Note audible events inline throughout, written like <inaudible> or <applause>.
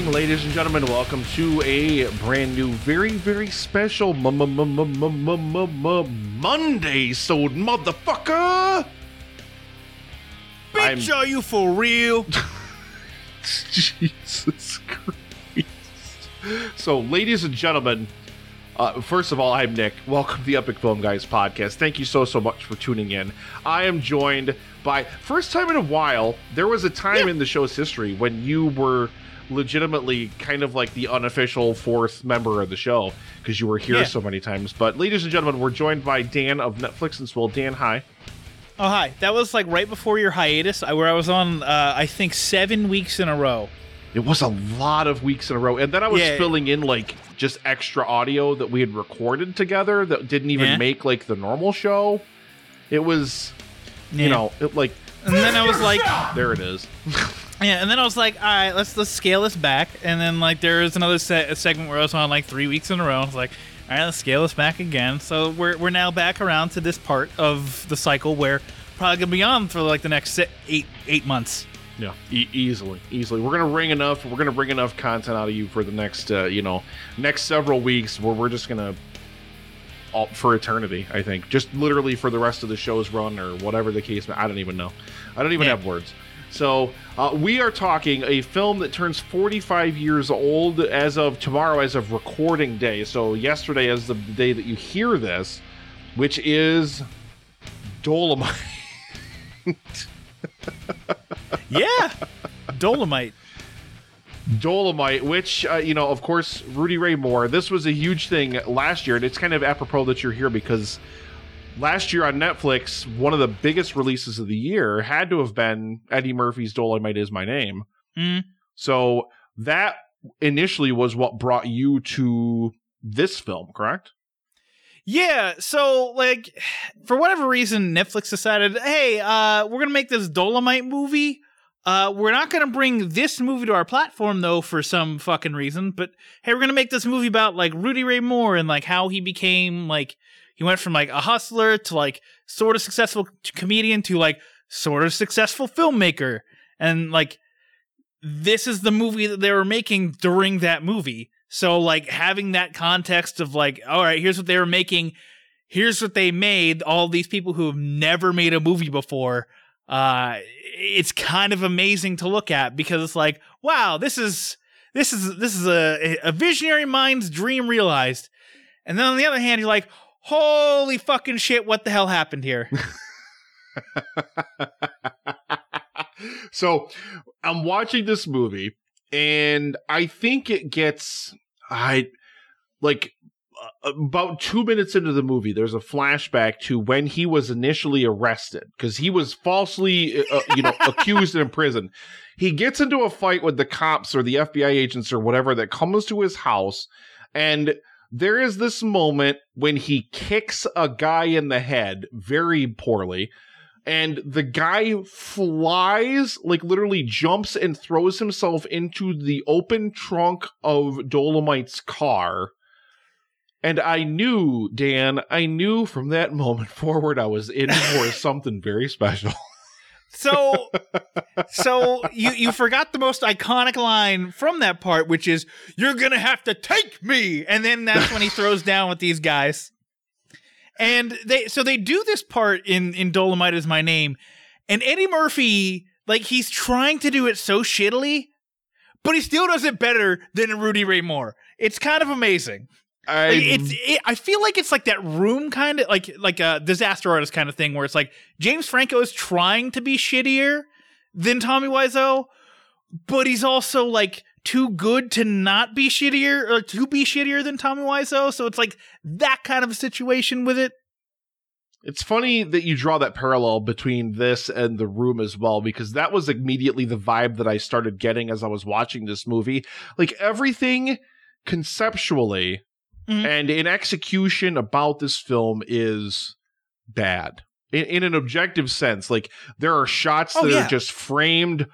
morning, ladies and gentlemen. Welcome to a brand new, very, very special Monday, so motherfucker. Bitch, are you for real? <laughs> Jesus Christ. So, ladies and gentlemen, uh, first of all, I'm Nick. Welcome to the Epic Film Guys podcast. Thank you so, so much for tuning in. I am joined by, first time in a while, there was a time yeah. in the show's history when you were legitimately kind of like the unofficial fourth member of the show because you were here Yeah. so many times. But, ladies and gentlemen, we're joined by Dan of Netflix and Swill. Dan, hi. Oh, hi. That was like right before your hiatus, where I was on, uh, I think, seven weeks in a row. It was a lot of weeks in a row. And then I was Yeah. filling in like just extra audio that we had recorded together that didn't even Yeah. make like the normal show. It was, you know, it, like And then I was like, there it is. <laughs> yeah, and then I was like, all right, let's let's scale this back. And then like there was another se- a segment where I was on like three weeks in a row. I was like, all right, let's scale this back again. So we're we're now back around to this part of the cycle where probably gonna be on for like the next eight eight months. Yeah, e- easily, easily. We're gonna bring enough. We're gonna bring enough content out of you for the next, uh, you know, next several weeks where we're just gonna. All, for eternity, I think. Just literally for the rest of the show's run or whatever the case. I don't even know. I don't even Yeah. have words. So uh, we are talking a film that turns 45 years old as of tomorrow, as of recording day. So yesterday, as the day that you hear this, which is Dolemite. <laughs> Yeah, Dolemite. Dolemite, which uh, you know, of course, Rudy Ray Moore. This was a huge thing last year, and it's kind of apropos that you're here because last year on Netflix, one of the biggest releases of the year had to have been Eddie Murphy's "Dolemite Is My Name." Mm. So that initially was what brought you to this film, correct? Yeah, so like for whatever reason Netflix decided, "Hey, uh we're going to make this Dolemite movie. Uh we're not going to bring this movie to our platform though for some fucking reason, but hey, we're going to make this movie about like Rudy Ray Moore and like how he became like he went from like a hustler to like sort of successful comedian to like sort of successful filmmaker and like this is the movie that they were making during that movie. So like having that context of like, all right, here's what they were making, here's what they made, all these people who have never made a movie before. Uh it's kind of amazing to look at because it's like, wow, this is this is this is a, a visionary mind's dream realized. And then on the other hand, you're like, holy fucking shit, what the hell happened here? <laughs> so I'm watching this movie, and I think it gets I like uh, about two minutes into the movie. There's a flashback to when he was initially arrested because he was falsely, uh, you know, <laughs> accused and imprisoned. He gets into a fight with the cops or the FBI agents or whatever that comes to his house, and there is this moment when he kicks a guy in the head very poorly and the guy flies like literally jumps and throws himself into the open trunk of dolemite's car. And i knew dan i knew from that <laughs> moment forward i was in for something very special So, so you you forgot the most iconic line from that part, which is "You're gonna have to take me," and then that's when he <laughs> throws down with these guys. And they so they do this part in in Dolemite is my name, and Eddie Murphy like he's trying to do it so shittily, but he still does it better than Rudy Ray Moore. It's kind of amazing. I, Like, it's it, I feel like it's like that room kind of like like a disaster artist kind of thing where it's like James Franco is trying to be shittier than Tommy Wiseau, but he's also like too good to not be shittier or to be shittier than Tommy Wiseau. So it's like that kind of a situation with it. It's funny that you draw that parallel between this and The Room as well, because that was immediately the vibe that I started getting as I was watching this movie. Like everything conceptually Mhm. and in execution about this film is bad. In, in an objective sense, like there are shots Oh, that yeah. are just framed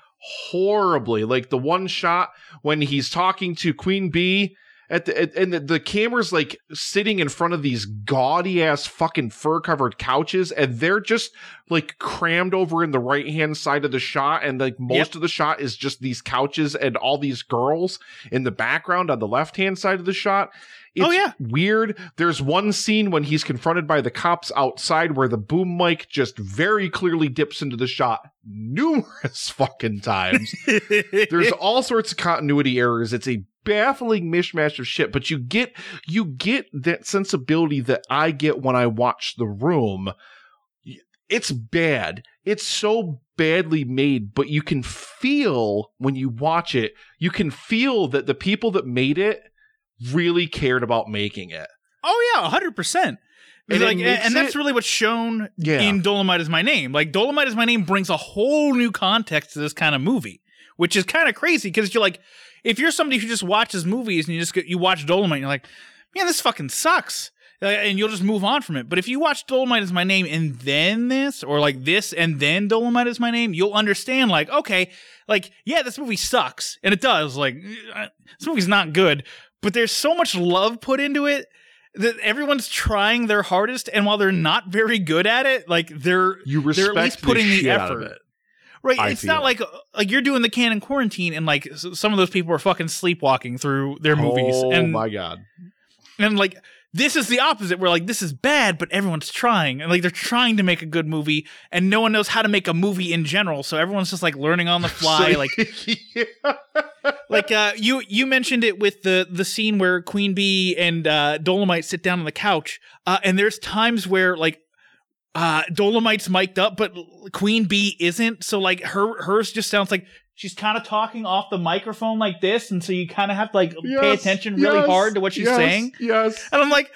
horribly. Like the one shot when he's talking to Queen Bee at the at, and the, the camera's like sitting in front of these gaudy ass fucking fur covered couches and they're just like crammed over in the right hand side of the shot and like most Yep. of the shot is just these couches and all these girls in the background on the left hand side of the shot Oh, it's Oh, yeah. weird there's one scene when he's confronted by the cops outside where the boom mic just very clearly dips into the shot numerous <laughs> fucking times <laughs> there's all sorts of continuity errors. It's a baffling mishmash of shit, but you get you get that sensibility that I get when I watch The Room. It's bad. It's so badly made, but you can feel when you watch it, you can feel that the people that made it really cared about making it. Oh yeah, hundred percent. And Like, and that's it- really what's shown Yeah. in Dolemite is my name. Like Dolemite is my name brings a whole new context to this kind of movie, which is kind of crazy because you're like, if you're somebody who just watches movies and you just get, you watch Dolemite, and you're like, man, this fucking sucks, Uh, and you'll just move on from it. But if you watch Dolemite is my name and then this, or like this and then Dolemite is my name, you'll understand. Like, okay, like yeah, this movie sucks, and it does. Like, uh, this movie's not good, but there's so much love put into it that everyone's trying their hardest, and while they're not very good at it, like they're you they're at least putting the, the, shit out of effort. Right, I it's not like uh, like you're doing the Cannon quarantine, and like some of those people are fucking sleepwalking through their movies, Oh and my god. and like this is the opposite. Where like this is bad, but everyone's trying, and like they're trying to make a good movie, and no one knows how to make a movie in general, so everyone's just like learning on the fly, So- <laughs> like yeah. Like uh you you mentioned it with the the scene where queen bee and uh dolemite sit down on the couch uh and there's times where like uh dolemite's mic'd up but queen bee isn't. So like her hers just sounds like she's kind of talking off the microphone like this and so you kind of have to like pay attention really yes, hard to what she's yes, saying. Yes. and i'm like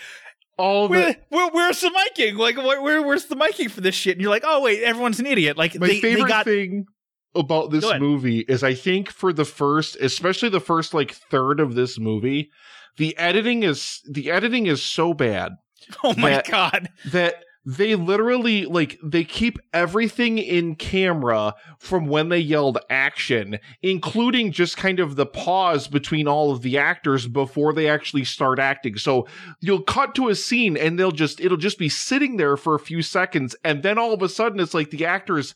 All where, where, where's the miking? Like where, where where's the miking for this shit? And you're like oh wait everyone's an idiot. Like My they, favorite they got thing about this movie is I think for the first, especially the first like third of this movie, the editing is the editing is so bad <laughs> oh my that- god. that they literally like they keep everything in camera from when they yelled action including just kind of the pause between all of the actors before they actually start acting. So you'll cut to a scene and they'll just it'll just be sitting there for a few seconds and then all of a sudden it's like the actors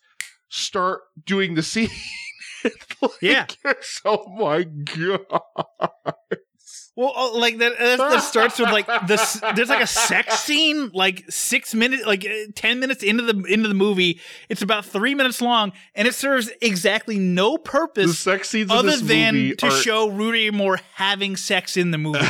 start doing the scene <laughs> Like, Yeah. <laughs> oh my god Well, uh, like that, that, starts with like this. <laughs> There's like a sex scene, like six minutes, like uh, ten minutes into the into the movie. It's about three minutes long, and it serves exactly no the purpose sex scenes other this than movie to are show Rudy Moore having sex in the movie.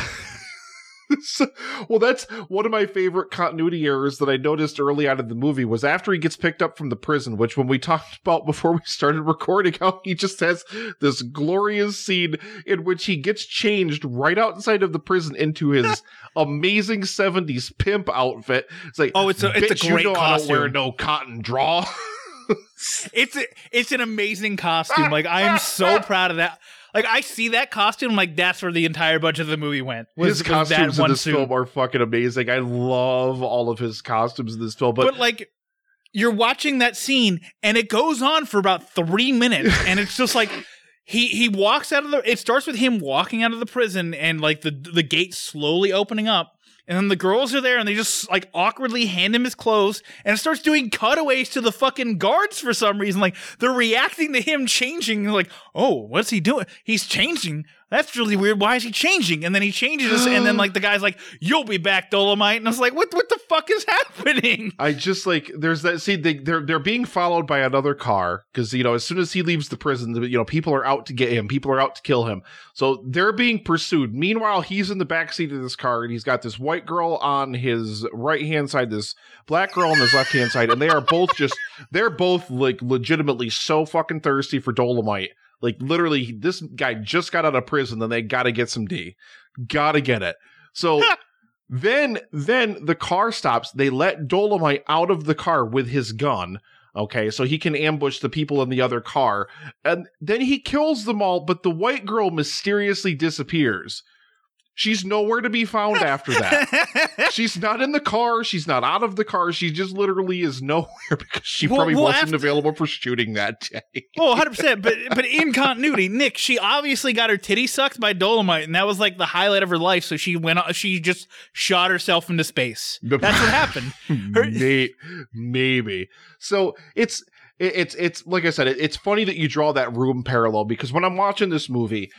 <laughs> So- well, that's one of my favorite continuity errors that I noticed early on in the movie was after he gets picked up from the prison, which when we talked about <laughs> before we started recording, how he just has this glorious scene in which he gets changed right outside of the prison into his <laughs> amazing 70s pimp outfit. It's like, Oh, it's a- it's a "Bitch, you great know I don't wear no cotton draw. it's a, it's an amazing costume. Like I am so proud of that. Like I see that costume, like that's where the entire budget of the movie went. Was, his costumes in one this suit. film are fucking amazing. I love all of his costumes in this film, but, but like you're watching that scene and it goes on for about three minutes <laughs> and it's just like he he walks out of the it starts with him walking out of the prison and like the the gate slowly opening up and then the girls are there and they just like awkwardly hand him his clothes and it starts doing cutaways to the fucking guards for some reason like they're reacting to him changing like oh what's he doing? He's changing. That's really weird. Why is he changing? And then he changes and then <gasps> like the guy's like you'll be back dolemite. And i was like what what the fuck is <laughs> happening? I just like there's that see they they're they're being followed by another car because you know as soon as he leaves the prison you know people are out to get him. People are out to kill him. So they're being pursued. Meanwhile he's in the back seat of this car and he's got this white girl on his right hand side this black girl on his left hand side and they are both just they're both like legitimately so fucking thirsty for dolemite like literally this guy just got out of prison then they gotta get some d. Gotta get it. So <laughs> then then the car stops. They let dolemite out of the car with his gun okay? So he can ambush the people in the other car. And then he kills them all but the white girl mysteriously disappears She's nowhere to be found after that. <laughs> she's not in the car. She's not out of the car. She just literally is nowhere <laughs> because she Well- probably well, wasn't after- available for shooting that day. <laughs> Oh, 100 percent. But but in continuity, Nick, she obviously got her titty sucked by Dolemite, and that was like the highlight of her life. So she went. She just shot herself into space. That's what happened. Her- May- maybe. So it's it's it's like I said, it's funny that you draw that room parallel because when I'm watching this movie,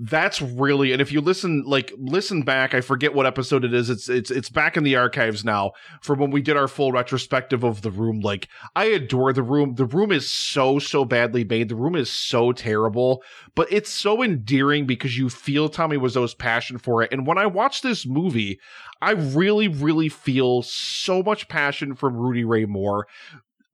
that's really and if you listen like listen back, I forget what episode it is. It's it's it's back in the archives now from when we did our full retrospective of the room. Like I adore the room. The room is so so badly made. The room is so terrible, but it's so endearing because you feel Tommy Wiseau's passion for it. And when I watch this movie, I really, really feel so much passion from Rudy Ray Moore.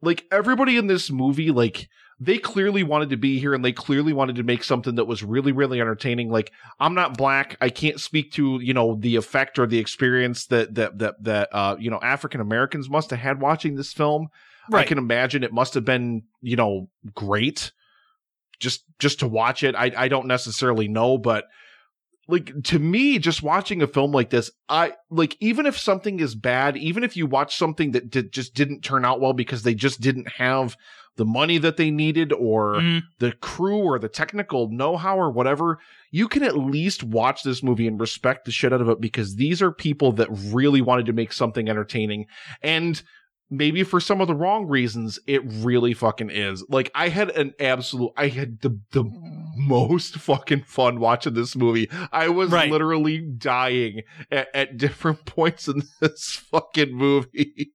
Like everybody in this movie, like they clearly wanted to be here and they clearly wanted to make something that was really, really entertaining. Like I'm not black. I can't speak to, you know, the effect or the experience that that that that uh, you know, African Americans must have had watching this film. I can imagine it must have been, you know, great just just to watch it. I I don't necessarily know, but like to me just watching a film like this i like even if something is bad even if you watch something that did, just didn't turn out well because they just didn't have the money that they needed or Mhm. the crew or the technical know-how or whatever you can at least watch this movie and respect the shit out of it because these are people that really wanted to make something entertaining and maybe for some of the wrong reasons it really fucking is like i had an absolute i had the the most fucking fun watching this movie i was Right. literally dying at, at different <laughs> points in this fucking movie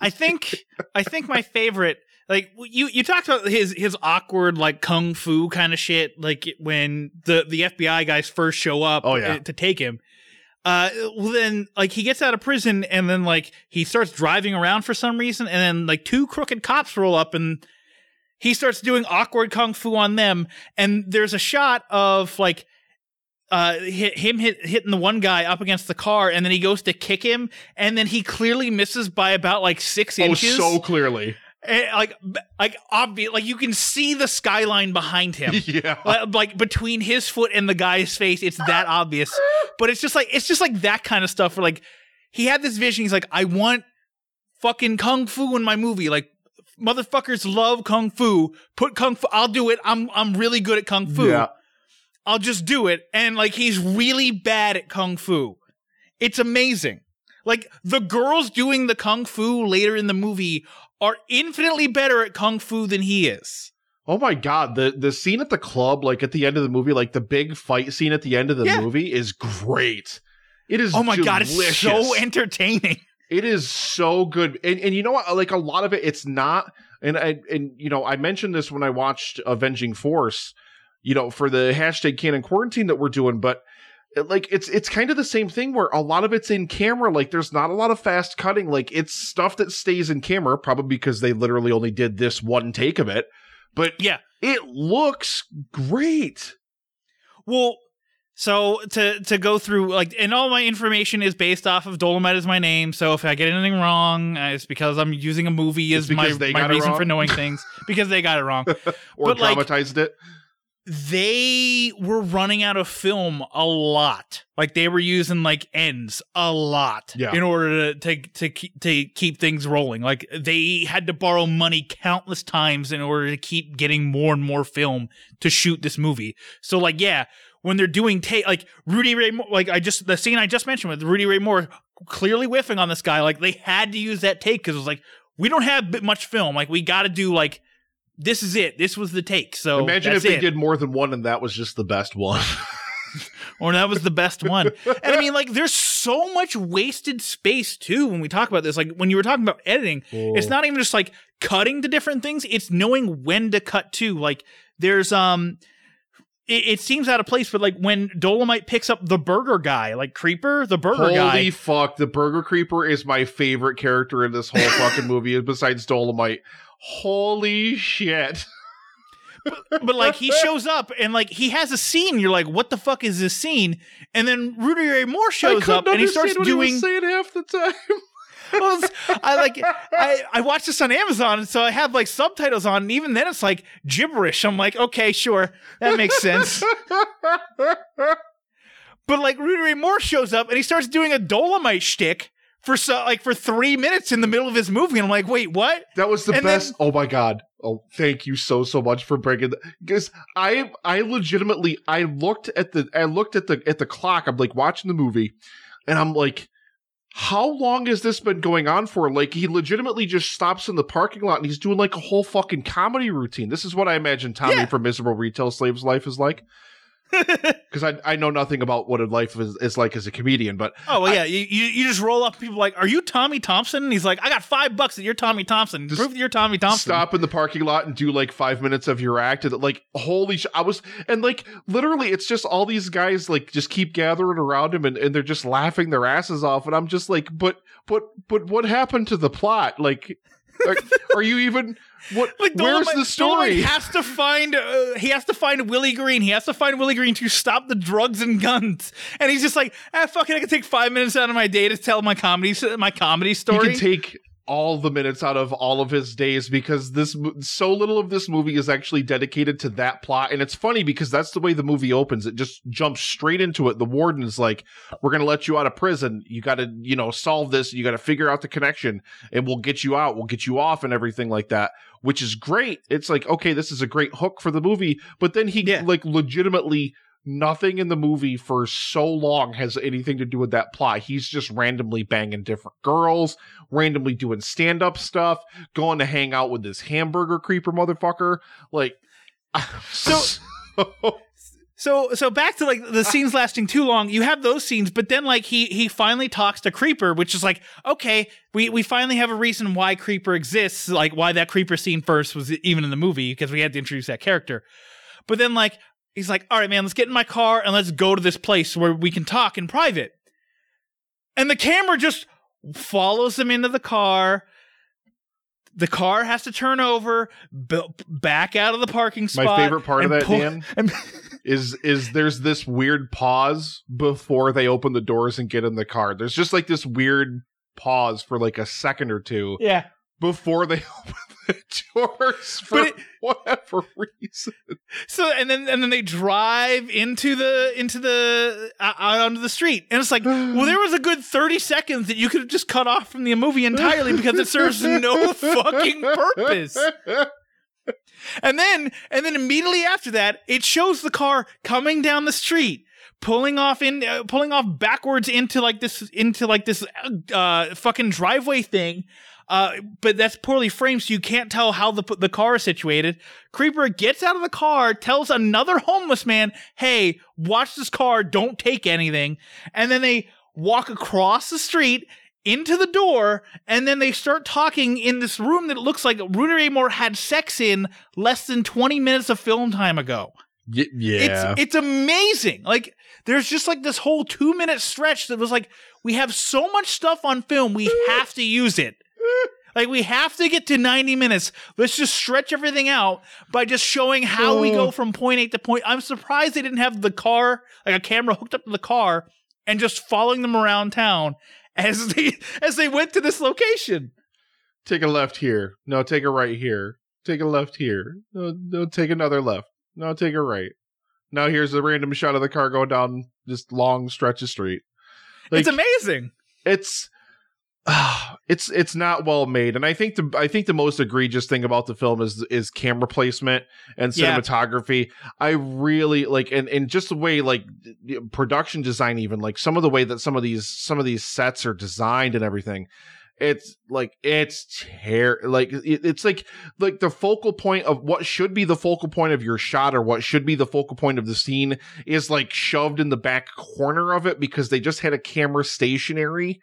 I think I think my favorite like you you talked about his his awkward like kung fu kind of shit like when the the FBI guys first show up Oh, yeah. uh, to take him. Uh well then like he gets out of prison and then like he starts driving around for some reason and then like two crooked cops roll up and he starts doing awkward kung fu on them and there's a shot of like uh hit, him hit, hitting the one guy up against the car and then he goes to kick him and then he clearly misses by about like six oh inches Oh, so clearly Eh, like like obvious like you can see the skyline behind him. <laughs> Yeah. Like, like between his foot and the guy's face it's that obvious. But it's just like it's just like that kind of stuff where like he had this vision. He's like i want fucking kung fu in my movie. Like motherfuckers love kung fu. Put kung fu i'll do it. I'm i'm really good at kung fu. Yeah. I'll just do it. And like he's really bad at kung fu. It's amazing. Like the girls doing the kung fu later in the movie are infinitely better at kung fu than he is. Oh my god, the the scene at the club, like at the end of the movie, like the big fight scene at the end of the Yeah. movie is great. It is Oh my god, it's so entertaining. <laughs> It is so good. And and you know what? Like a lot of it, it's not and I and you know, I mentioned this when I watched Avenging Force, you know, for the hashtag Cannon quarantine that we're doing, but like it's it's kind of the same thing where a lot of it's in camera like there's not a lot of fast cutting like it's stuff that stays in camera probably because they literally only did this one take of it but Yeah. it looks great Well, so to to go through like and all my information is based off of Dolemite is my name. So if I get anything wrong, uh, it's because I'm using a movie as my, my reason for knowing things because they got it wrong. <laughs> or But, like- it they were running out of film a lot. Like they were using like ends a lot Yeah. in order to to to keep, to keep things rolling. Like they had to borrow money countless times in order to keep getting more and more film to shoot this movie. So like yeah, when they're doing take like Rudy Ray Moore, like I just the scene I just mentioned with Rudy Ray Moore clearly whiffing on this guy, like they had to use that take because it was like we don't have much film. Like we got to do like this is it. This was the take. So imagine if they it. did more than one and that was just the best one or that was the best one. and I <laughs> mean, like, there's so much wasted space too when we talk about this. Like, when you were talking about editing, it's not even just like cutting to different things; it's knowing when to cut to. Like, there's um. It, it seems out of place, but like when Dolemite picks up the burger guy, like Creeper, the burger Holy guy, Holy fuck, the Burger Creeper is my favorite character in this whole fucking movie besides Dolemite. Holy shit. <laughs> but like he shows up and like he has a scene. You're like, what the fuck is this scene? And then Rudy Ray Moore shows up and he starts doing. was saying half the time. <laughs> It's- I like I I watched this on Amazon, so I have like subtitles on, and even then it's like gibberish. I'm like, okay, sure, that makes sense. <laughs> But like Rudy Ray Moore shows up and he starts doing a Dolemite shtick for so like for three minutes in the middle of his movie, and I'm like, wait, what? That was the And best. oh my god. Oh, thank you so so much for breaking because I I legitimately I looked at the I looked at the at the clock. I'm like watching the movie, and I'm like, how long has this been going on for? Like he legitimately just stops in the parking lot and he's doing like a whole fucking comedy routine. This is what I imagine Tommy Yeah. from Miserable Retail Slave's life is like. <laughs> Because I I know nothing about what a life is, is like as a comedian, but Oh well, yeah. You, you just roll up people like, are you Tommy Thompson? And he's like, I got five bucks that you're Tommy Thompson. Prove that you're Tommy Thompson. stop in the parking lot and do like five minutes of your act. And like, holy sh! I was, and like, literally, it's just all these guys like just keep gathering around him and, and they're just laughing their asses off. And I'm just like, but, but, but what happened to the plot? Like, are, are you even, what, Like where's Dolemite- the story? Dolemite has to find uh, he has to find Willie Green. He has to find Willie Green to stop the drugs and guns. And he's just like, ah, fuck it. I can take five minutes out of my day to tell my comedy my comedy he story. can take all the minutes out of all of his days because this so little of this movie is actually dedicated to that plot. And it's funny because that's the way the movie opens. It just jumps straight into it. The warden is like we're going to let you out of prison. You got to you know solve this. You got to figure out the connection and we'll get you out. We'll get you off and everything like that which is great. It's like okay this is a great hook for the movie but then he Yeah. like legitimately nothing in the movie for so long has anything to do with that plot. He's just randomly banging different girls, randomly doing stand up stuff, going to hang out with this hamburger creeper motherfucker. Like, <laughs> So- So so back to like the <laughs> scenes lasting too long. You have those scenes, but then like he he finally talks to Creeper, which is like okay, we we finally have a reason why Creeper exists, like why that Creeper scene first was even in the movie because we had to introduce that character. But then like he's like, all right, man, let's get in my car and let's go to this place where we can talk in private. And the camera just follows him into the car. The car has to turn over, b- back out of the parking spot. My favorite part of that, pull- Dan, <laughs> is is there's this weird pause before they open the doors and get in the car. There's just like this weird pause for like a second or two yeah. before they <laughs> open <laughs> doors for it- whatever reason. So and then and then they drive into the into the uh, out onto the street, and it's like, well, there was a good thirty seconds that you could have just cut off from the movie entirely because it serves no <laughs> fucking purpose. And then and then immediately after that, it shows the car coming down the street. Pulling off in, uh, pulling off backwards into like this, into like this, uh, fucking driveway thing, uh, but that's poorly framed, so you can't tell how the the car is situated. Creeper gets out of the car, tells another homeless man, "Hey, watch this car, don't take anything." And then they walk across the street into the door, and then they start talking in this room that looks like Rudy Ray Moore had sex in less than 20 minutes of film time ago. Y- yeah. It's it's amazing. Like there's just like this whole 2 minute stretch that was like we have so much stuff on film, we have to use it. Like we have to get to 90 minutes. Let's just stretch everything out by just showing how we go Oh. from point A to point. I'm surprised they didn't have the car, like a camera hooked up to the car and just following them around town as <laughs> they as they went to this location. take a left here. No, take a right here. Take a left here. No, no, take another left. No, take a right. Now here's a random shot of the car going down this long stretch of street. it's amazing. it's <sighs> it's it's not well made and i think the i think the most egregious thing about the film is is camera placement and Yeah. cinematography i really like and and just the way like production design even like some of the way that some of these some of these sets are designed and everything it's like it's ter- like it, it's like like the focal point of what should be the focal point of your shot or what should be the focal point of the scene is like shoved in the back corner of it because they just had a camera stationary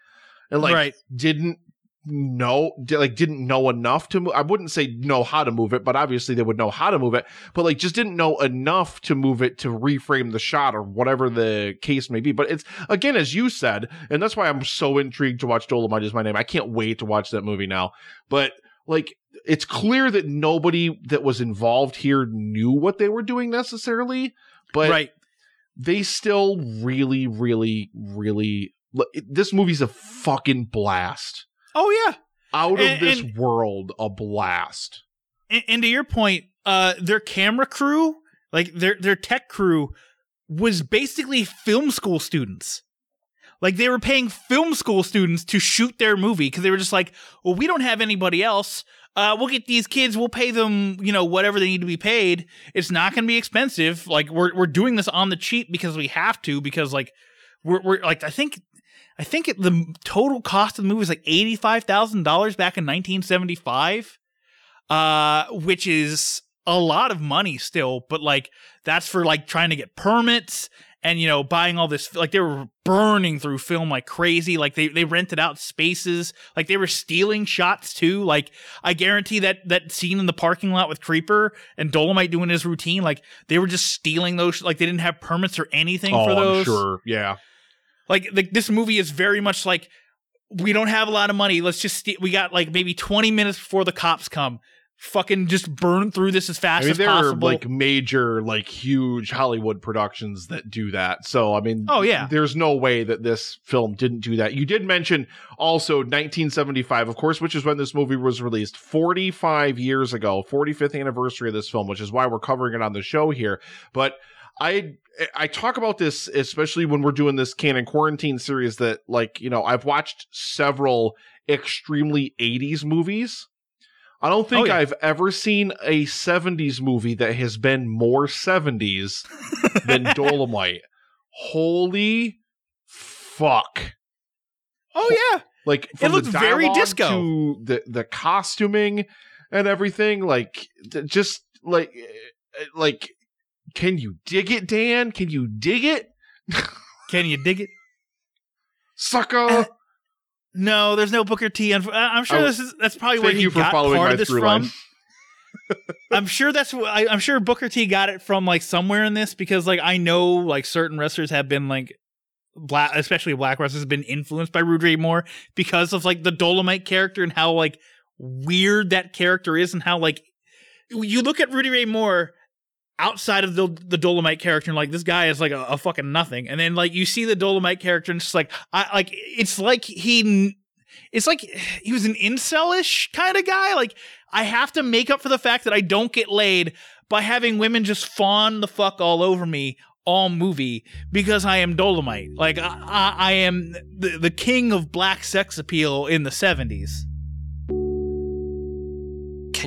and like right. didn't know like didn't know enough to move i wouldn't say know how to move it but obviously they would know how to move it but like just didn't know enough to move it to reframe the shot or whatever the case may be but it's again as you said and that's why i'm so intrigued to watch dolemite is my name i can't wait to watch that movie now but like it's clear that nobody that was involved here knew what they were doing necessarily but right. they still really, really, really. This movie's a fucking blast. Oh yeah. Out of this and- world, a blast. and, and to your point, uh, their camera crew, like their their tech crew, was basically film school students. Like they were paying film school students to shoot their movie because they were just like, well, we don't have anybody else. Uh, we'll get these kids. We'll pay them, you know, whatever they need to be paid. It's not going to be expensive. Like we're we're doing this on the cheap because we have to. Because like we're we're like I think I think it, the total cost of the movie was like eighty five thousand dollars back in nineteen seventy five, uh, which is a lot of money still. But like that's for like trying to get permits and you know buying all this like they were burning through film like crazy like they, they rented out spaces like they were stealing shots too like i guarantee that that scene in the parking lot with creeper and dolemite doing his routine like they were just stealing those like they didn't have permits or anything oh, for those I'm sure. Yeah. Like the, this movie is very much like we don't have a lot of money let's just st- we got like maybe 20 minutes before the cops come fucking just burn through this as fast I mean, as there possible are like major, like huge Hollywood productions that do that. So, I mean, Oh, yeah. there's no way that this film didn't do that. You did mention also 1975, of course, which is when this movie was released 45 years ago, 45th anniversary of this film, which is why we're covering it on the show here. But I I talk about this especially when we're doing this Cannon quarantine series that like, you know, I've watched several extremely 80s movies. I don't think Oh, yeah. I've ever seen a 70s movie that has been more 70s than <laughs> Dolemite. Holy fuck. oh yeah Like from looked the very disco. to the the costuming and everything like just like eh, like can you dig it Dan? Can you dig it? can you dig it Sucker. Uh, No, there's no Booker T. And I'm sure this is that's probably where he you got part of this from. <laughs> I'm sure that's I, I'm sure Booker T. got it from like somewhere in this because like I know like certain wrestlers have been like black, especially black wrestlers, have been influenced by Rude Ray Moore because of like the Dolemite character and how like weird that character is and how like you look at Rudy Ray Moore outside of the the Dolemite character and like this guy is like a, a fucking nothing, and then like you see the Dolemite character and it's just like I like it's like he. It's like <sighs> he was an incelish kind of guy. Like I have to make up for the fact that I don't get laid by having women just fawn the fuck all over me all movie because I am Dolemite. Like I, I, I am the, the king of black sex appeal in the 70s.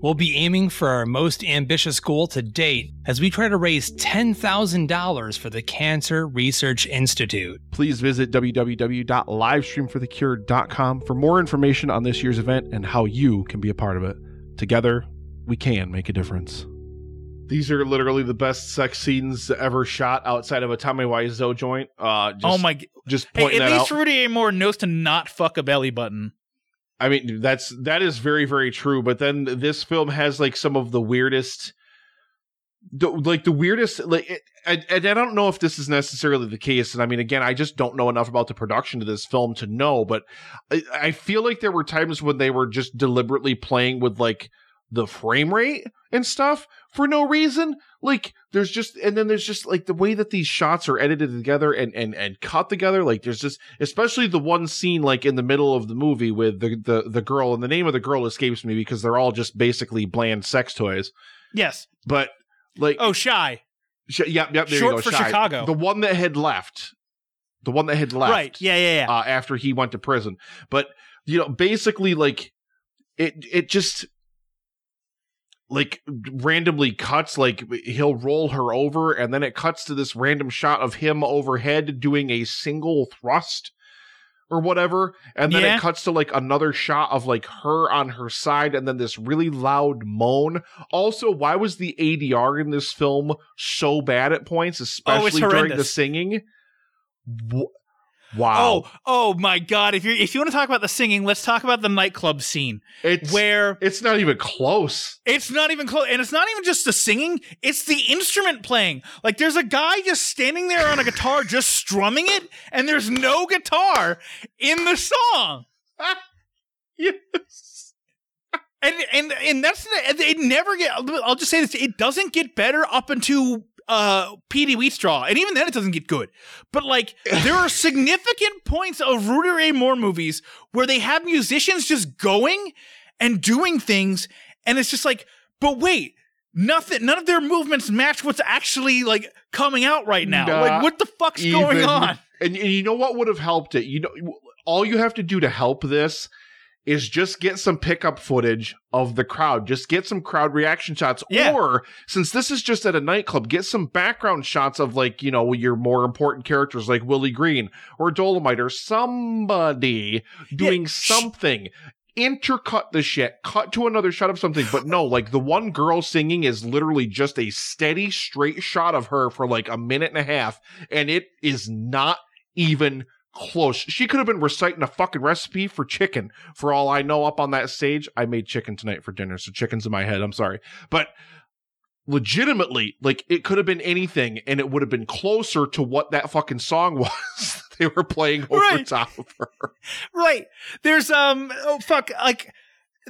We'll be aiming for our most ambitious goal to date as we try to raise $10,000 for the Cancer Research Institute. Please visit www.livestreamforthecure.com for more information on this year's event and how you can be a part of it. Together, we can make a difference. These are literally the best sex scenes ever shot outside of a Tommy Wiseau joint. Uh, just, oh my! g- Just Hey, pointing at that least out. Rudy A. Moore knows to not fuck a belly button. I mean, that's that is very very true. But then this film has like some of the weirdest, the, like the weirdest. Like, it, and, and I don't know if this is necessarily the case. And I mean, again, I just don't know enough about the production of this film to know. But I, I feel like there were times when they were just deliberately playing with like the frame rate and stuff for no reason. Like there's just and then there's just like the way that these shots are edited together and and and cut together. Like there's just especially the one scene like in the middle of the movie with the the the girl and the name of the girl escapes me because they're all just basically bland sex toys. Yes. But like Oh, shy. sh- yep yep there short you go for Shy. Chicago. the one that had left the one that had left Right. Yeah. Yeah. Yeah. uh, after he went to prison. But you know, basically, like it, it just like randomly cuts. Like he'll roll her over, and then it cuts to this random shot of him overhead doing a single thrust or whatever, and then Yeah. it cuts to like another shot of like her on her side, and then this really loud moan. Also, why was the ADR in this film so bad at points, oh, especially during the singing? Wow. Oh, oh my God! If you if you want to talk about the singing, let's talk about the nightclub scene It's where it's not even close. it's not even close, and it's not even just the singing; it's the instrument playing. Like there's a guy just standing there on a guitar, just strumming it, and there's no guitar in the song. <laughs> yes. And and and that's it. Never get. I'll just say this: it doesn't get better up until uh Petey Wheatstraw, and even then it doesn't get good. But like there are <laughs> significant points of Rudy Ray Moore movies where they have musicians just going and doing things, and it's just like, but wait, nothing, none of their movements match what's actually like coming out right now. Not like what the fuck's going on? And, and you know what would have helped it? You know, all you have to do to help this is just get some pickup footage of the crowd. Just get some crowd reaction shots. Yeah. Or since this is just at a nightclub, get some background shots of like, you know, your more important characters like Willie Green or Dolemite or somebody doing sh- something. Intercut the shit, cut to another shot of something, but no, like the one girl singing is literally just a steady, straight shot of her for like a minute and a half, and it is not even close. She could have been reciting a fucking recipe for chicken for all I know up on that stage. I made chicken tonight for dinner, so chicken's in my head. I'm sorry. But legitimately, like it could have been anything and it would have been closer to what that fucking song <laughs> was they were playing over Right. top of her. Right. There's um oh fuck like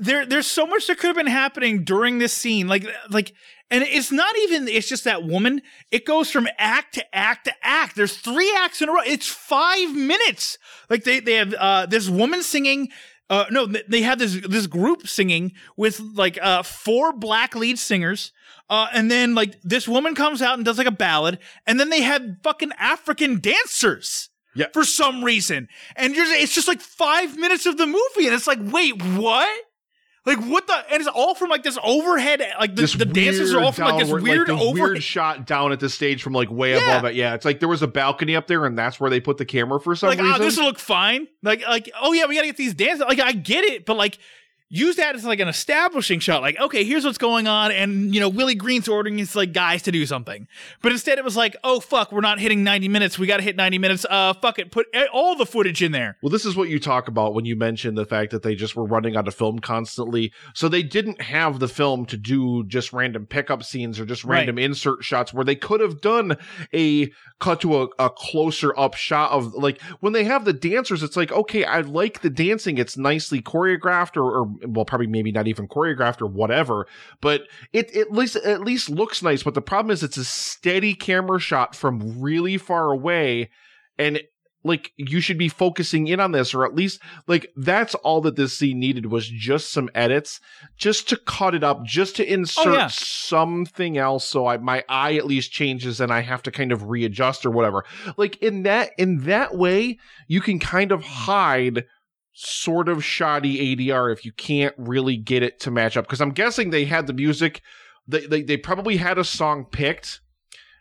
there there's so much that could have been happening during this scene. Like like and it's not even it's just that woman. It goes from act to act to act. There's three acts in a row. It's 5 minutes. Like they they have uh this woman singing uh no they have this this group singing with like uh four black lead singers. Uh, and then like this woman comes out and does like a ballad, and then they have fucking African dancers Yeah. for some reason. And it's just like five minutes of the movie, and it's like, wait, what? Like what the? And it's all from like this overhead, like the, the dancers are all from like this downward- weird the overhead. weird shot down at the stage from like way Yeah. above it. Yeah, it's like there was a balcony up there, and that's where they put the camera for some like, reason. oh, this will look fine. Like, like, oh yeah, we gotta get these dancers. Like, I get it, but like, use that as like an establishing shot. Like, okay, here's what's going on, and you know, Willie Green's ordering his like guys to do something. But instead, it was like, oh fuck, we're not hitting 90 minutes. We gotta hit 90 minutes. Uh, fuck it, put all the footage in there. Well, this is what you talk about when you mention the fact that they just were running out of film constantly. So they didn't have the film to do just random pickup scenes or just Right. random insert shots where they could have done a cut to a, a closer up shot of like when they have the dancers, it's like, okay, I like the dancing. It's nicely choreographed or, or well, probably maybe not even choreographed or whatever, but it, it at least at least looks nice. But the problem is it's a steady camera shot from really far away and like you should be focusing in on this or at least like that's all that this scene needed was just some edits just to cut it up just to oh, insert Oh, yeah. something else so I my eye at least changes and I have to kind of readjust or whatever like in that in that way you can kind of hide sort of shoddy ADR if you can't really get it to match up because I'm guessing they had the music they, they they probably had a song picked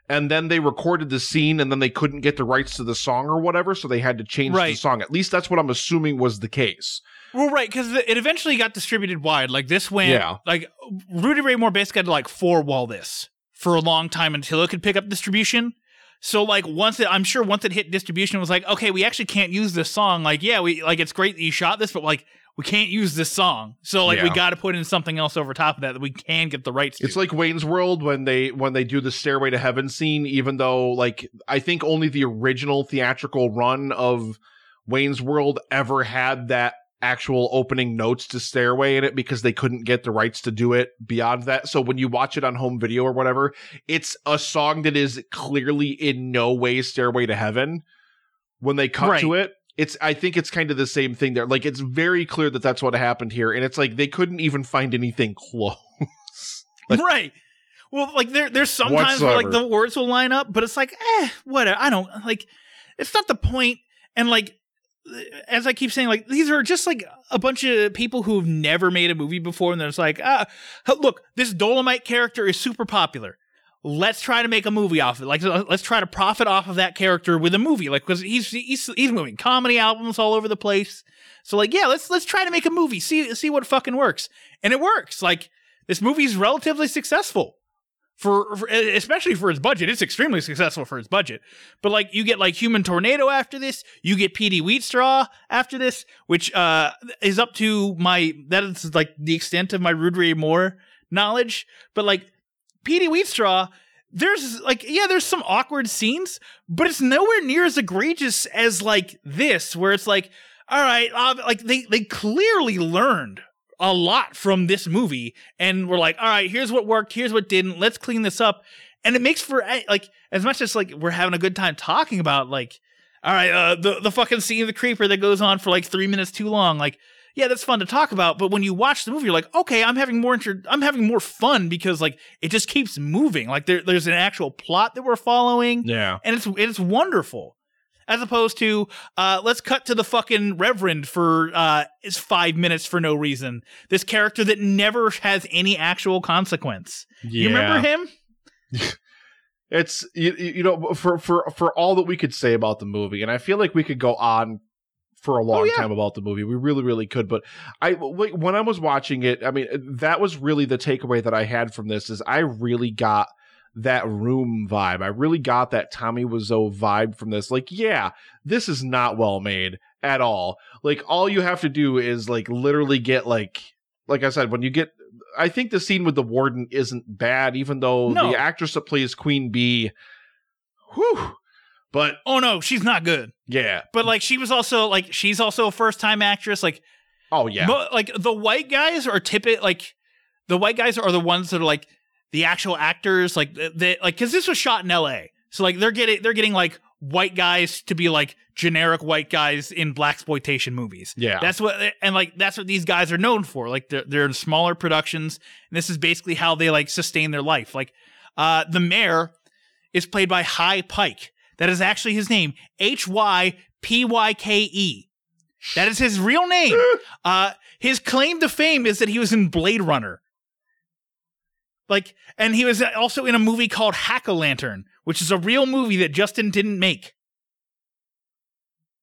and then they recorded the scene and then they couldn't get the rights to the song or whatever so they had to change the song at least that's what i'm assuming was the case Well, right, because it eventually got distributed wide. Like this went, Yeah. like Rudy Ray Moore basically had to like four wall this for a long time until it could pick up distribution. So like once it, I'm sure once it hit distribution, it was like, okay, we actually can't use this song. Like, yeah, we like it's great that you shot this, but like we can't use this song. So like we got to put in something else over top of that that we can get the rights to. it's like wayne's world when they when they do the stairway to heaven scene even though like i think only the original theatrical run of wayne's world ever had that actual opening notes to stairway in it because they couldn't get the rights to do it beyond that so when you watch it on home video or whatever it's a song that is clearly in no way stairway to heaven when they cut to it it's i think it's kind of the same thing there like it's very clear that that's what happened here and it's like they couldn't even find anything close <laughs> like- right. Well, like there, there's sometimes where like the words will line up, but it's like, eh, whatever. I don't like. It's not the point. And like, as I keep saying, like these are just like a bunch of people who've never made a movie before, and there's like, ah, look, this Dolemite character is super popular. Let's try to make a movie off of it. Like, let's try to profit off of that character with a movie. Like, because he's he's he's moving comedy albums all over the place. So like, yeah, let's let's try to make a movie. See see what fucking works, and it works. Like this movie's relatively successful for, for especially for its budget. It's extremely successful for its budget. But like you get like Human Tornado after this, you get Petey Wheatstraw after this, which uh is up to my that is like the extent of my Rudy Ray Moore knowledge. But like Petey Wheatstraw, there's like yeah, there's some awkward scenes, but it's nowhere near as egregious as like this, where it's like, all right, uh, like they they clearly learned a lot from this movie and we're like all right here's what worked here's what didn't let's clean this up and it makes for eh, like as much as like we're having a good time talking about like all right uh the, the fucking scene of the creeper that goes on for like three minutes too long like yeah that's fun to talk about but when you watch the movie you're like okay i'm having more inter- i'm having more fun because like it just keeps moving like there, there's an actual plot that we're following Yeah. and it's it's wonderful as opposed to uh, let's cut to the fucking reverend for uh, is five minutes for no reason this character that never has any actual consequence you remember him <laughs> It's you, you know for for for all that we could say about the movie, and I feel like we could go on for a long Oh, yeah. time about the movie. We really, really could. But I when I was watching it, I mean, that was really the takeaway that I had from this. Is I really got that room vibe. I really got that Tommy Wiseau vibe from this. Like, yeah, this is not well made at all. Like, all you have to do is like literally get like, like I said, when you get, I think the scene with the warden isn't bad, even though No. the actress that plays Queen Bee, whew. But oh no she's not good yeah, but like she was also like she's also a first time actress like oh yeah, Mo- like the white guys are typical like the white guys are the ones that are like the actual actors like they like because this was shot in la so like they're getting they're getting like white guys to be like generic white guys in black exploitation movies. Yeah. that's what and like that's what these guys are known for. Like they're, they're in smaller productions. And this is basically how they like sustain their life. Like uh the mayor is played by Hy Pyke. That is actually his name. H-y-p-y-k-e that is his real name. <laughs> Uh his claim to fame is that he was in blade runner like and he was also in a movie called Hack-O-Lantern which is a real movie that justin didn't make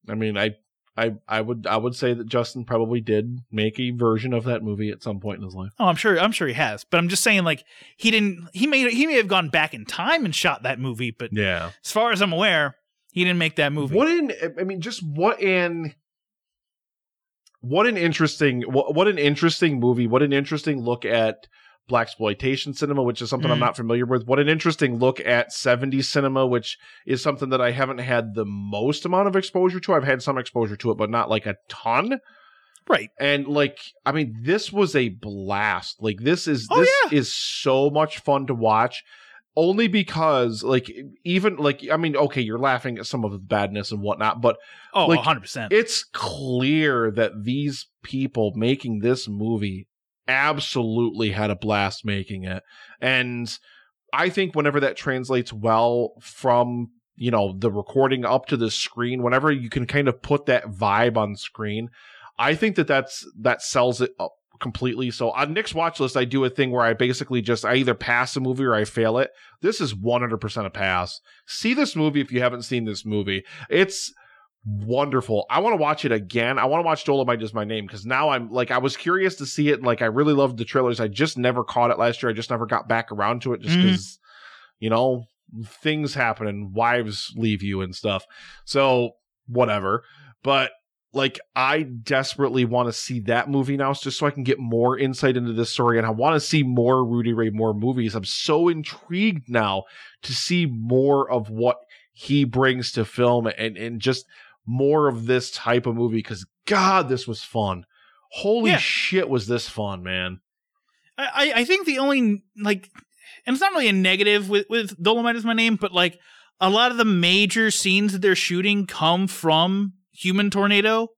I mean, I, I, I would, I would say that Justin probably did make a version of that movie at some point in his life. Oh, I'm sure. I'm sure he has. But I'm just saying, like he didn't. He may. He may have gone back in time and shot that movie. But Yeah. as far as I'm aware, he didn't make that movie. What in? I mean, just what in? What an interesting, what, what an interesting movie. What an interesting look at black exploitation cinema, which is something I'm Mhm. not familiar with. What an interesting look at 70s cinema, which is something that I haven't had the most amount of exposure to. I've had some exposure to it, but not like a ton. Right. And like, I mean, this was a blast. Like, this is Oh, this yeah. is so much fun to watch. Only because, like, even like, I mean, okay, you're laughing at some of the badness and whatnot, but Oh, Like, 100. percent it's clear that these people making this movie absolutely had a blast making it. And I think whenever that translates well from, you know, the recording up to the screen, whenever you can kind of put that vibe on screen, I think that that's that sells it up completely. So on Nick's watch list, I do a thing where I basically just I either pass a movie or I fail it. This is 100% a pass. See this movie if you haven't seen this movie. It's wonderful. I want to watch it again. I want to watch Dolemite is my name because now I'm like I was curious to see it. And, like I really loved the trailers. I just never caught it last year. I just never got back around to it just mm. because you know things happen and wives leave you and stuff. So whatever. But like I desperately want to see that movie now just so I can get more insight into this story and I want to see more Rudy Ray Moore movies. I'm so intrigued now to see more of what he brings to film and and just more of this type of movie because God, this was fun. Holy Yeah. shit, was this fun, man? I, I- I think the only like, and it's not really a negative with with Dolemite is my name, but like a lot of the major scenes that they're shooting come from Human Tornado,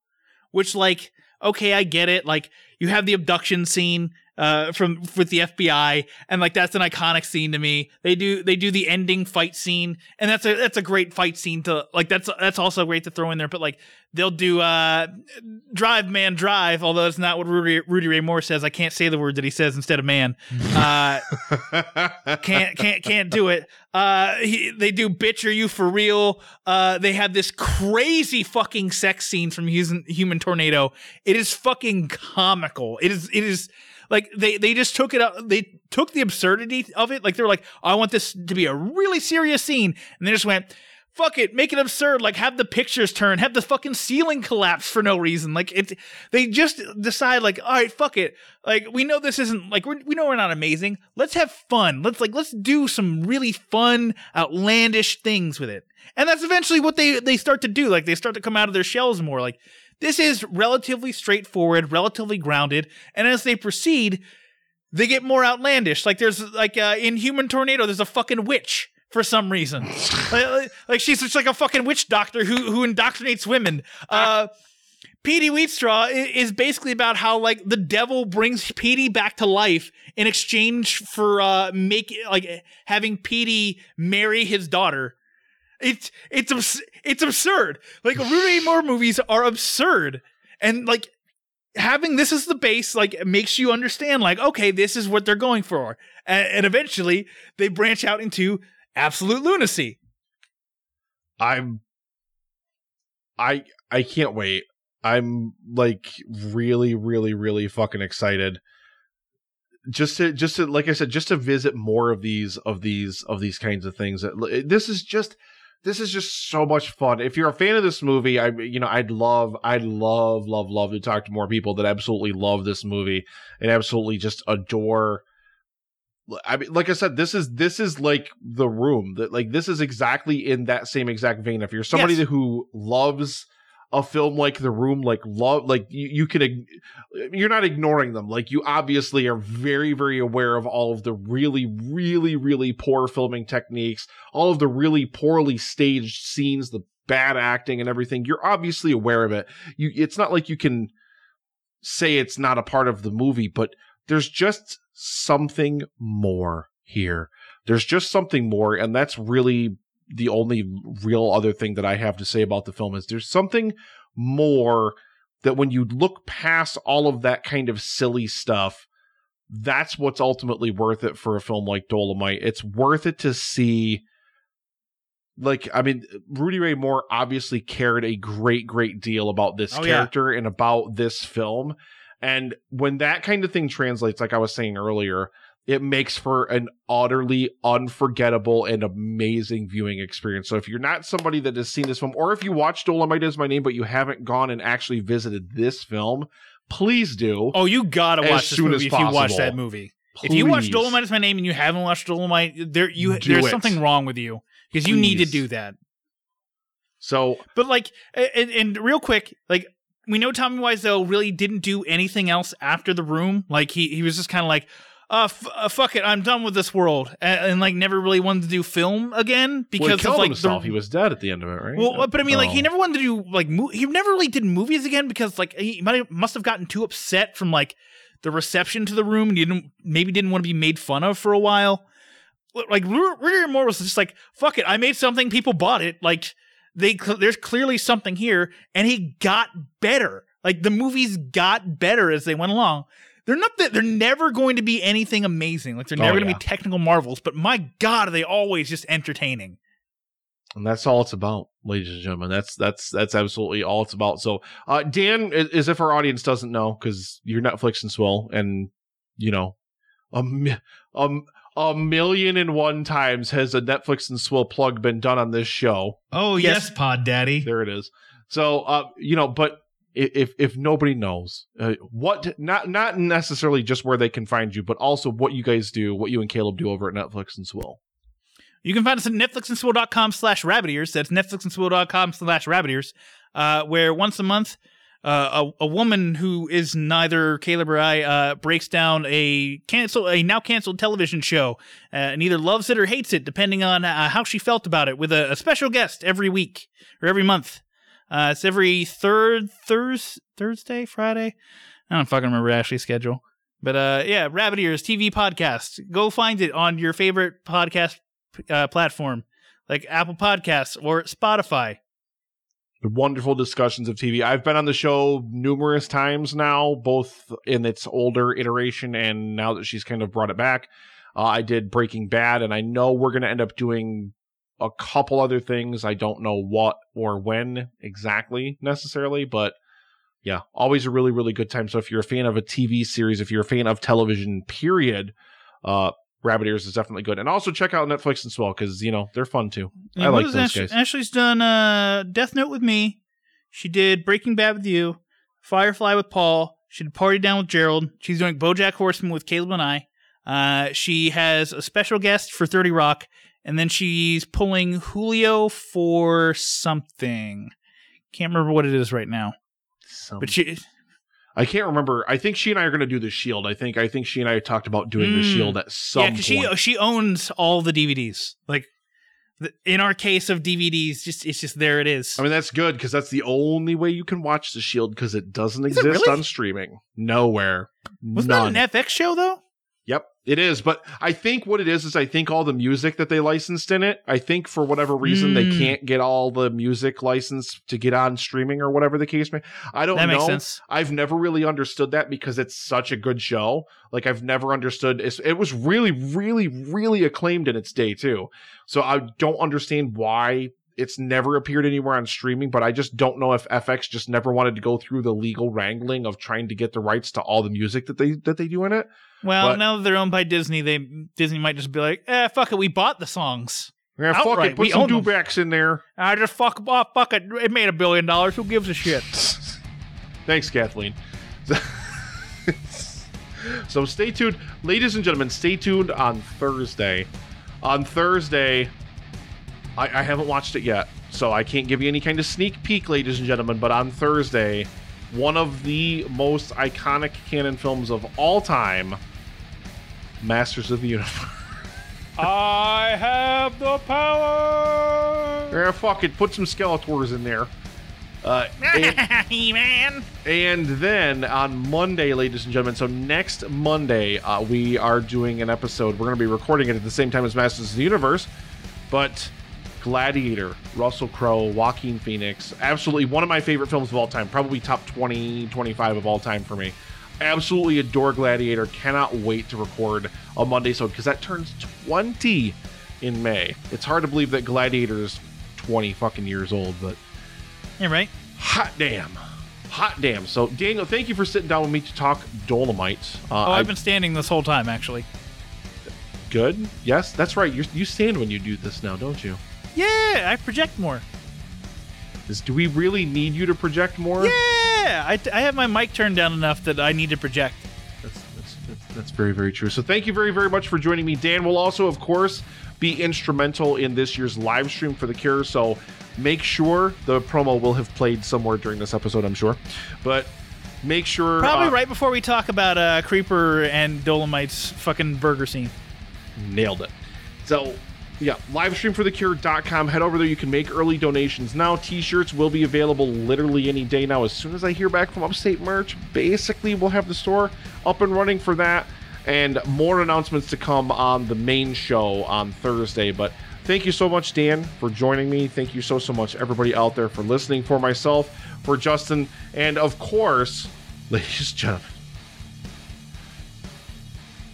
which like okay, I get it. Like you have the abduction scene uh from with the FBI and like that's an iconic scene to me. They do they do the ending fight scene and that's a that's a great fight scene to like that's that's also great to throw in there but like they'll do uh drive man drive although it's not what Rudy, Rudy Ray Moore says. I can't say the word that he says instead of man. Uh <laughs> can't can't can't do it. Uh, he, they do bitch are you for real? Uh, they have this crazy fucking sex scene from Human, Human Tornado. It is fucking comical. It is it is like they they just took it out. They took the absurdity of it. Like they're like, I want this to be a really serious scene, and they just went. Fuck it, make it absurd. Like have the pictures turn, have the fucking ceiling collapse for no reason. Like it, they just decide like, all right, fuck it. Like we know this isn't like we're, we know we're not amazing. Let's have fun. Let's like let's do some really fun, outlandish things with it. And that's eventually what they they start to do. Like they start to come out of their shells more. Like This is relatively straightforward, relatively grounded, and as they proceed, they get more outlandish. Like there's like uh, in Human Tornado, there's a fucking witch for some reason. <laughs> like, like- she's just like a fucking witch doctor who who indoctrinates women. Uh, Petey Wheatstraw is basically about how like the devil brings Petey back to life in exchange for uh make like having Petey marry his daughter. It's it's abs- it's absurd. Like Rudy Moore movies are absurd, and like having this as the base like makes you understand like okay this is what they're going for, and, and eventually they branch out into absolute lunacy. I'm I I can't wait. I'm like really really really fucking excited. Just to just to like I said just to visit more of these of these of these kinds of things. This is just this is just so much fun. If you're a fan of this movie, I you know I'd love I'd love love love to talk to more people that absolutely love this movie and absolutely just adore I mean, like I said, this is this is like the room that like this is exactly in that same exact vein. If you're somebody Yes. who loves a film like The Room, like love, like you, you can, you're not ignoring them. Like you obviously are very, very aware of all of the really, really, really poor filming techniques, all of the really poorly staged scenes, the bad acting and everything. You're obviously aware of it. You, it's not like you can say it's not a part of the movie, but there's just something more here. There's just something more, and that's really the only real other thing that I have to say about the film is there's something more that when you look past all of that kind of silly stuff, that's what's ultimately worth it for a film like Dolemite. It's worth it to see like I mean Rudy Ray Moore obviously cared a great great deal about this Oh, yeah. character and about this film and when that kind of thing translates like I was saying earlier it makes for an utterly unforgettable and amazing viewing experience. So if you're not somebody that has seen this film or if you watched Dolemite is my name but you haven't gone and actually visited this film, please do. Oh, you gotta watch this movie if you watch that movie. If you watch Dolemite is my name and you haven't watched Dolemite, there you Do there's it. something wrong with you because you need to do that. So But like, and, and real quick, like we know Tommy Wiseau really didn't do anything else after the room. Like he he was just kind of like, uh, f- uh, fuck it, I'm done with this world, and, and like never really wanted to do film again because well, he of like himself. the. he was dead at the end of it, right? well, but I mean, like he Oh. never wanted to do like mo- he never really did movies again because like he might have, must have gotten too upset from like the reception to the room and he didn't maybe didn't want to be made fun of for a while. Like Ru- Rudy Moore was just like, fuck it, I made something, people bought it. Like they cl- there's clearly something here, and he got better. Like the movies got better as they went along. They're not that they're never going to be anything amazing. Like they're Oh, never going to be technical marvels, but my god, are they always just entertaining. and that's all it's about, ladies and gentlemen. That's that's that's absolutely all it's about. So, uh, Dan, a- as if our audience doesn't know, because you're Netflix and Swill, and you know, a um, a million and one times has a Netflix and Swill plug been done on this show. Oh Yes. yes, Pod Daddy. There it is. So, uh, you know, but if if nobody knows uh, what, not not necessarily just where they can find you, but also what you guys do, what you and Caleb do over at Netflix and Swill. You can find us at netflixandswill.com slash rabbit ears. That's netflixandswill.com slash rabbit ears, uh, where once a month, uh, a, a woman who is neither Caleb or I uh, breaks down a cancel a now canceled television show uh, and either loves it or hates it, depending on uh, how she felt about it, with a, a special guest every week or every month. Uh, it's every third Thurs Thursday, Friday. I don't fucking remember Ashley's schedule. But uh, yeah, Rabbit Ears TV podcast. Go find it on your favorite podcast uh, platform like Apple Podcasts or Spotify. The wonderful discussions of TV. I've been on the show numerous times now, both in its older iteration and now that she's kind of brought it back. Uh, I did Breaking Bad, and I know we're going to end up doing a couple other things. I don't know what or when exactly necessarily, but yeah, always a really, really good time. So if you're a fan of a TV series, if you're a fan of television, period, uh, Rabbit Ears is definitely good. And also check out Netflix and Swill because you know they're fun too. I And what like those Ashley- guys. Ashley's done uh, Death Note with me. She did Breaking Bad with you, Firefly with Paul. She did Party Down with Gerald. She's doing BoJack Horseman with Caleb and I. Uh, she has a special guest for 30 Rock, and then she's pulling Julio for something. Can't remember what it is right now. But she, I can't remember. I think she and I are going to do the Shield. I think. I think she and I talked about doing the Mm. Shield at some point. yeah, she she owns all the DVDs. Like the, in our case of DVDs, just it's just there. It is. I mean, that's good because that's the only way you can watch the Shield because it doesn't Is it exist really? on streaming. Nowhere. Wasn't None. that an FX show though? Yep, it is. But I think what it is is I think all the music that they licensed in it, I think for whatever reason they Mm. can't get all the music licensed to get on streaming or whatever the case may. I don't That know. makes sense. I've never really understood that because it's such a good show. Like I've never understood. It's, it was really, really, really acclaimed in its day too. So I don't understand why it's never appeared anywhere on streaming. But I just don't know if FX just never wanted to go through the legal wrangling of trying to get the rights to all the music that they that they do in it. Well, But- now that they're owned by Disney, they Disney might just be like, "Eh, fuck it, we bought the songs. Yeah, fuck Outright, it. Put we some dewbacks in there. I just fuck, oh, fuck it. It made a billion dollars. Who gives a shit?" <laughs> Thanks, Kathleen. <laughs> so stay tuned, ladies and gentlemen. Stay tuned on Thursday. On Thursday, I, I haven't watched it yet, so I can't give you any kind of sneak peek, ladies and gentlemen. But on Thursday, one of the most iconic Cannon films of all time, Masters of the Universe. <laughs> I have the power. yeah, fuck it. Put some Skeletors in there. Uh, and- <laughs> man. And then on Monday, ladies and gentlemen, so next Monday, uh, we are doing an episode. We're going to be recording it at the same time as Masters of the Universe. But Gladiator, Russell Crowe, Joaquin Phoenix, absolutely one of my favorite films of all time. Probably top 20, 25 of all time for me. Absolutely adore Gladiator. Cannot wait to record a Monday so because that turns 20 in May. It's hard to believe that Gladiator is 20 fucking years old, but You're right. Hot damn. Hot damn. So, Daniel, thank you for sitting down with me to talk Dolemite. Uh, Oh, I- I've been standing this whole time, actually. good. Yes, that's right. you you stand when you do this now, don't you? Yeah, I project more. Is, do we really need you to project more? Yeah, I, I have my mic turned down enough that I need to project. That's, that's, that's, that's very, very true. So, thank you very, very much for joining me. Dan will also, of course, be instrumental in this year's live stream for The Cure. So, make sure the promo will have played somewhere during this episode, I'm sure. But make sure. Probably uh, right before we talk about uh, Creeper and Dolemite's fucking burger scene. nailed it. So, yeah, livestreamforthecure.com. Head over there. You can make early donations now. T shirts will be available literally any day now. As soon as I hear back from Upstate Merch, basically, we'll have the store up and running for that. And more announcements to come on the main show on Thursday. But thank you so much, Dan, for joining me. Thank you so, so much, everybody out there, for listening. For myself, for Justin, and of course, <laughs> ladies and gentlemen,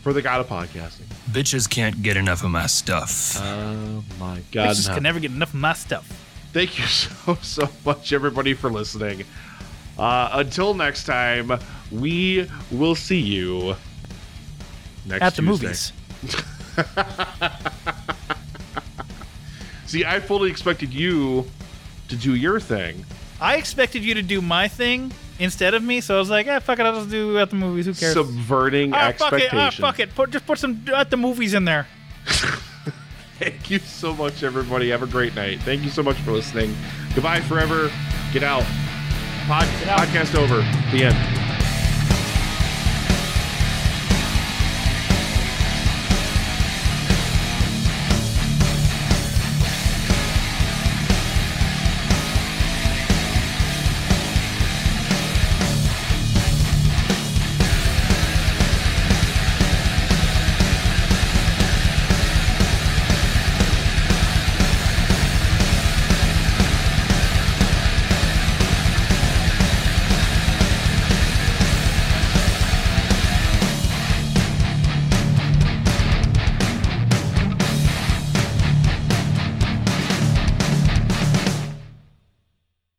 for the God of Podcasting. Bitches can't get enough of my stuff. Oh my god. just no. can never get enough of my stuff. Thank you <laughs> so so much everybody for listening. Uh, until next time, we will see you next At the Tuesday. movies. <laughs> See, I fully expected you to do your thing. I expected you to do my thing instead of me, so I was like, eh, fuck it, I'll just do at the movies. Who cares? Subverting ah, fuck it, expectations. ah, fuck it. Put, just put some at the movies in there. <laughs> Thank you so much, everybody. Have a great night. Thank you so much for listening. Goodbye forever. Get out. Pod- out. Podcast over. The end.